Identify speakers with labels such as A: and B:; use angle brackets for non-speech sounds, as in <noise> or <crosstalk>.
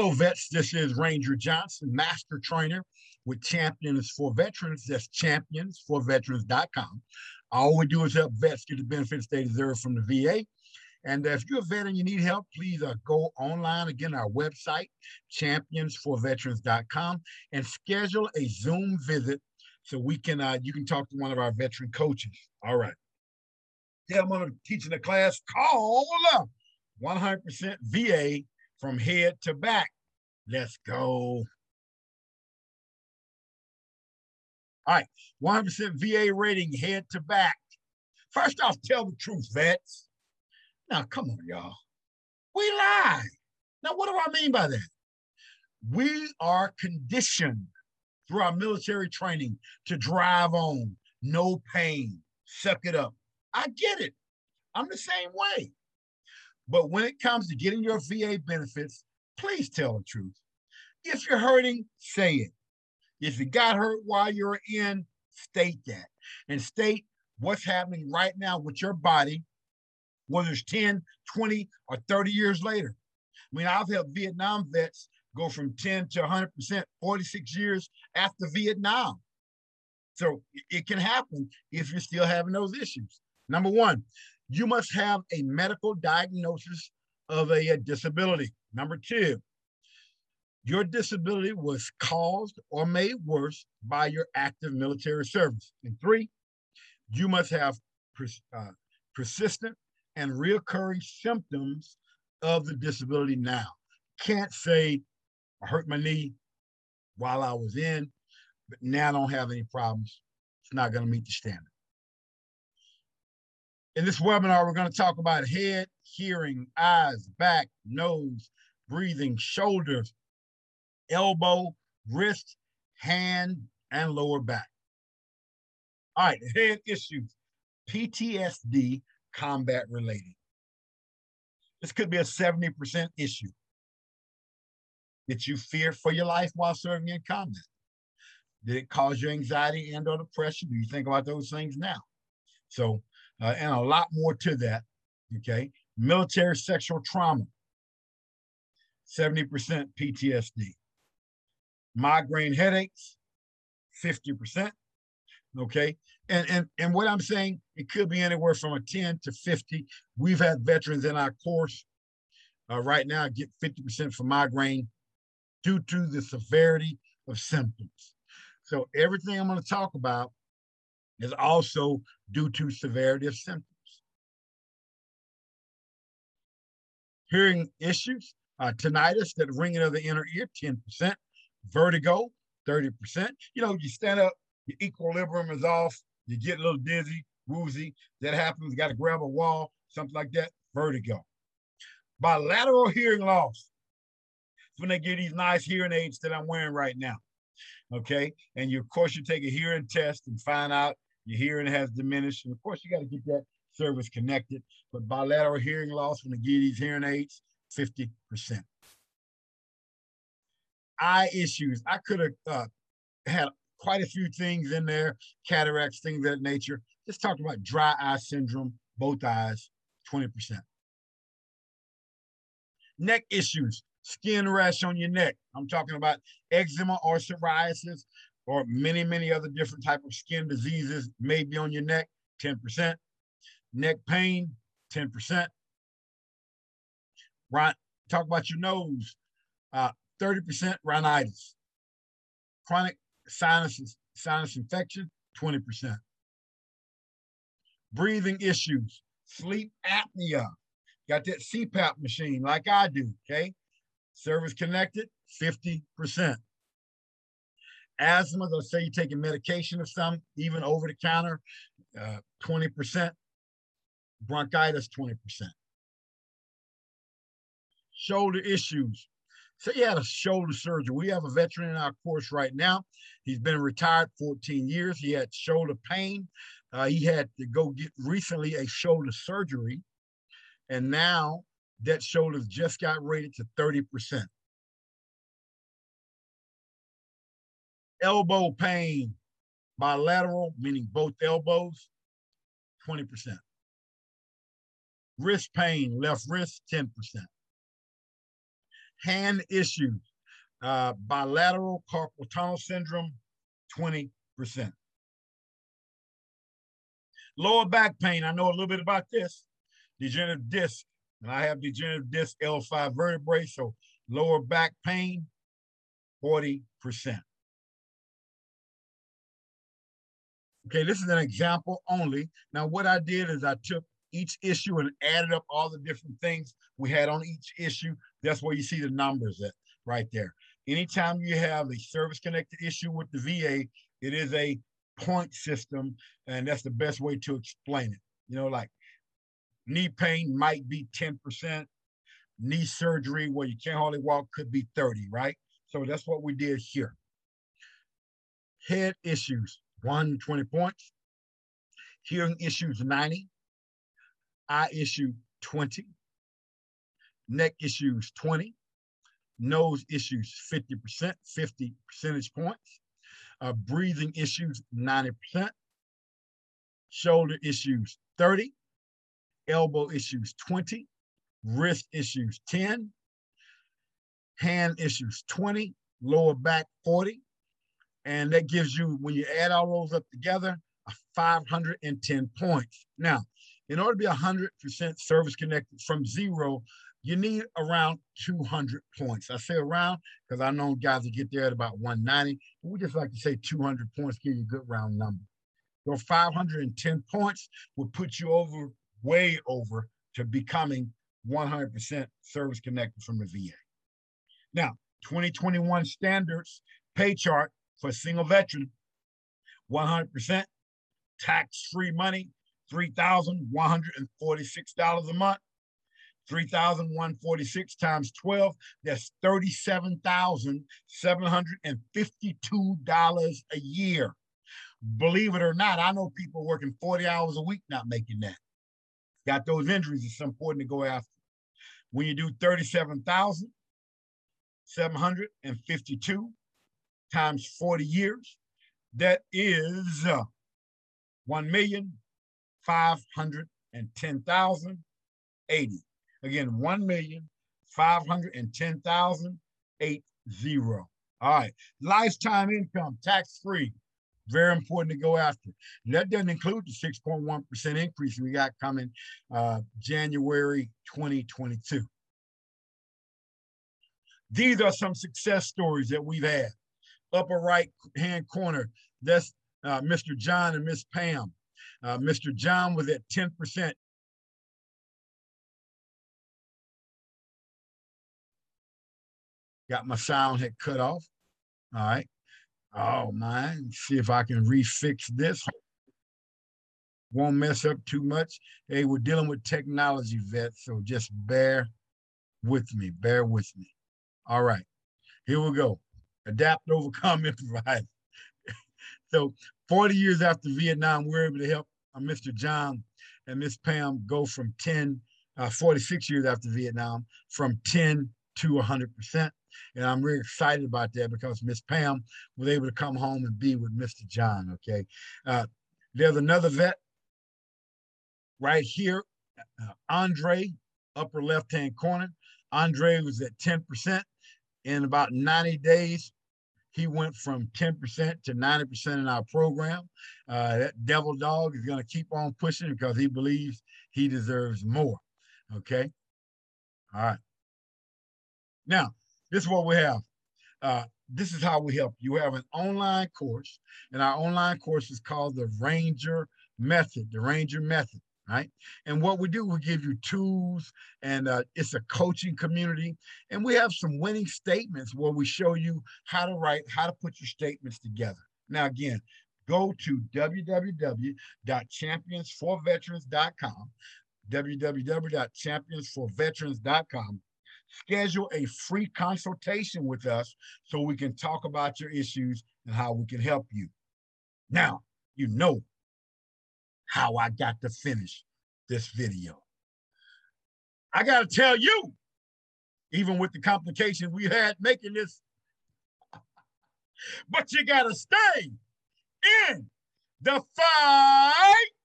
A: Hello, vets. This is Ranger Johnson, master trainer with Champions for Veterans. That's championsforveterans.com. All we do is help vets get the benefits they deserve from the VA. And if you're a vet and you need help, please uh, go online again, our website, championsforveterans.com, and schedule a Zoom visit so we can uh, you can talk to one of our veteran coaches. All right. Yeah, I'm going to teach in a class called 100% VA from head to back. Let's go. All right, 100% VA rating head to back. First off, tell the truth, vets. Now, come on, y'all. We lie. Now, what do I mean by that? We are conditioned through our military training to drive on, no pain, suck it up. I get it. I'm the same way. But when it comes to getting your VA benefits, please tell the truth. If you're hurting, say it. If you got hurt while you're in, state that and state what's happening right now with your body, whether it's 10, 20, or 30 years later. I mean, I've helped Vietnam vets go from 10 to 100%, 46 years after Vietnam. So it can happen if you're still having those issues. Number one, you must have a medical diagnosis of a, a disability. Number two, your disability was caused or made worse by your active military service. And three, you must have pers- uh, persistent and reoccurring symptoms of the disability now. Can't say I hurt my knee while I was in, but now I don't have any problems. It's not going to meet the standard. In this webinar, we're going to talk about head, hearing, eyes, back, nose, breathing, shoulders, elbow, wrist, hand, and lower back. All right, head issues, PTSD, combat related. This could be a 70% issue. Did you fear for your life while serving in combat? Did it cause you anxiety and or depression? Do you think about those things now? So, uh, and a lot more to that, okay? Military sexual trauma, 70% PTSD. Migraine headaches, 50%, okay? And, and, and what I'm saying, it could be anywhere from a 10 to 50. We've had veterans in our course uh, right now get 50% for migraine due to the severity of symptoms. So everything I'm going to talk about is also due to severity of symptoms. Hearing issues, uh, tinnitus, that ringing of the inner ear, 10%, vertigo, 30%. You know, you stand up, your equilibrium is off, you get a little dizzy, woozy. That happens, got to grab a wall, something like that, vertigo. Bilateral hearing loss, when they get these nice hearing aids that I'm wearing right now. Okay. And you, of course, you take a hearing test and find out your hearing has diminished. And of course, you got to get that service connected. But bilateral hearing loss, when they get these hearing aids, 50%. Eye issues. I could have uh, had quite a few things in there, cataracts, things of that nature. Just talking about dry eye syndrome, both eyes, 20%. Neck issues skin rash on your neck. I'm talking about eczema or psoriasis or many, many other different type of skin diseases maybe on your neck, 10%. Neck pain, 10%. Right, talk about your nose, uh, 30% rhinitis. Chronic sinus, sinus infection, 20%. Breathing issues, sleep apnea. Got that CPAP machine like I do, okay? Service connected, 50%. Asthma, let's say you're taking medication or some, even over the counter, uh, 20%. Bronchitis, 20%. Shoulder issues. Say you had a shoulder surgery. We have a veteran in our course right now. He's been retired 14 years. He had shoulder pain. Uh, he had to go get recently a shoulder surgery. And now that shoulders just got rated to 30%. Elbow pain, bilateral, meaning both elbows, 20%. Wrist pain, left wrist, 10%. hand issues, uh, bilateral carpal tunnel syndrome, 20%. Lower back pain, I know a little bit about this. Degenerative disc, and I have degenerative disc L5 vertebrae, so lower back pain, 40%. Okay, this is an example only. Now, what I did is I took each issue and added up all the different things we had on each issue. That's where you see the numbers at right there. Anytime you have a service connected issue with the VA, it is a point system, and that's the best way to explain it. You know, like knee pain might be 10%, knee surgery where you can't hardly walk could be 30, right? So that's what we did here. Head issues, 120 points. Hearing issues, 90. Eye issue, 20. Neck issues, 20. Nose issues, 50%, 50 percentage points. Uh, breathing issues, 90%. Shoulder issues, 30. Elbow issues, 20. Wrist issues, 10. Hand issues, 20. Lower back, 40. And that gives you, when you add all those up together, 510 points. Now, in order to be 100% service connected from zero, you need around 200 points. I say around because I know guys that get there at about 190. We just like to say 200 points, give you a good round number. Your 510 points will put you over, way over to becoming 100% service connected from the VA. Now, 2021 standards pay chart for a single veteran, 100% tax-free money, $3,146 a month. 3,146 times 12, that's $37,752 a year. Believe it or not, I know people working 40 hours a week not making that. Got those injuries, it's important to go after. When you do 37,752 times 40 years, that is uh, 1,510,080. Again, 1,510,080. All right. Lifetime income, tax-free. Very important to go after. That doesn't include the 6.1% increase we got coming uh, January 2022. These are some success stories that we've had. Upper right hand corner, that's uh, Mr. John and Miss Pam. Uh, Mr. John was at 10%. Got my sound had cut off. All right. Oh man, see if I can refix this. Won't mess up too much. Hey, we're dealing with technology, vets, so just bear with me. Bear with me. All right, here we go. Adapt, overcome, improvise. <laughs> so 40 years after Vietnam, we are able to help uh, Mr. John and Miss Pam go from 10, uh, 46 years after Vietnam, from 10 to 100%. And I'm really excited about that because Miss Pam was able to come home and be with Mr. John, okay? Uh, there's another vet right here, uh, Andre, upper left-hand corner. Andre was at 10%. In about 90 days, he went from 10% to 90% in our program. Uh, that devil dog is going to keep on pushing because he believes he deserves more. Okay. All right. Now, this is what we have. Uh, this is how we help. You have an online course, and our online course is called the Ranger Method, the Ranger Method, right? And what we do, we give you tools, and uh, it's a coaching community. And we have some winning statements where we show you how to write, how to put your statements together. Now, again, go to www.championsforveterans.com, www.championsforveterans.com schedule a free consultation with us so we can talk about your issues and how we can help you. Now, you know how I got to finish this video. I got to tell you, even with the complications we had making this, <laughs> but you got to stay in the fight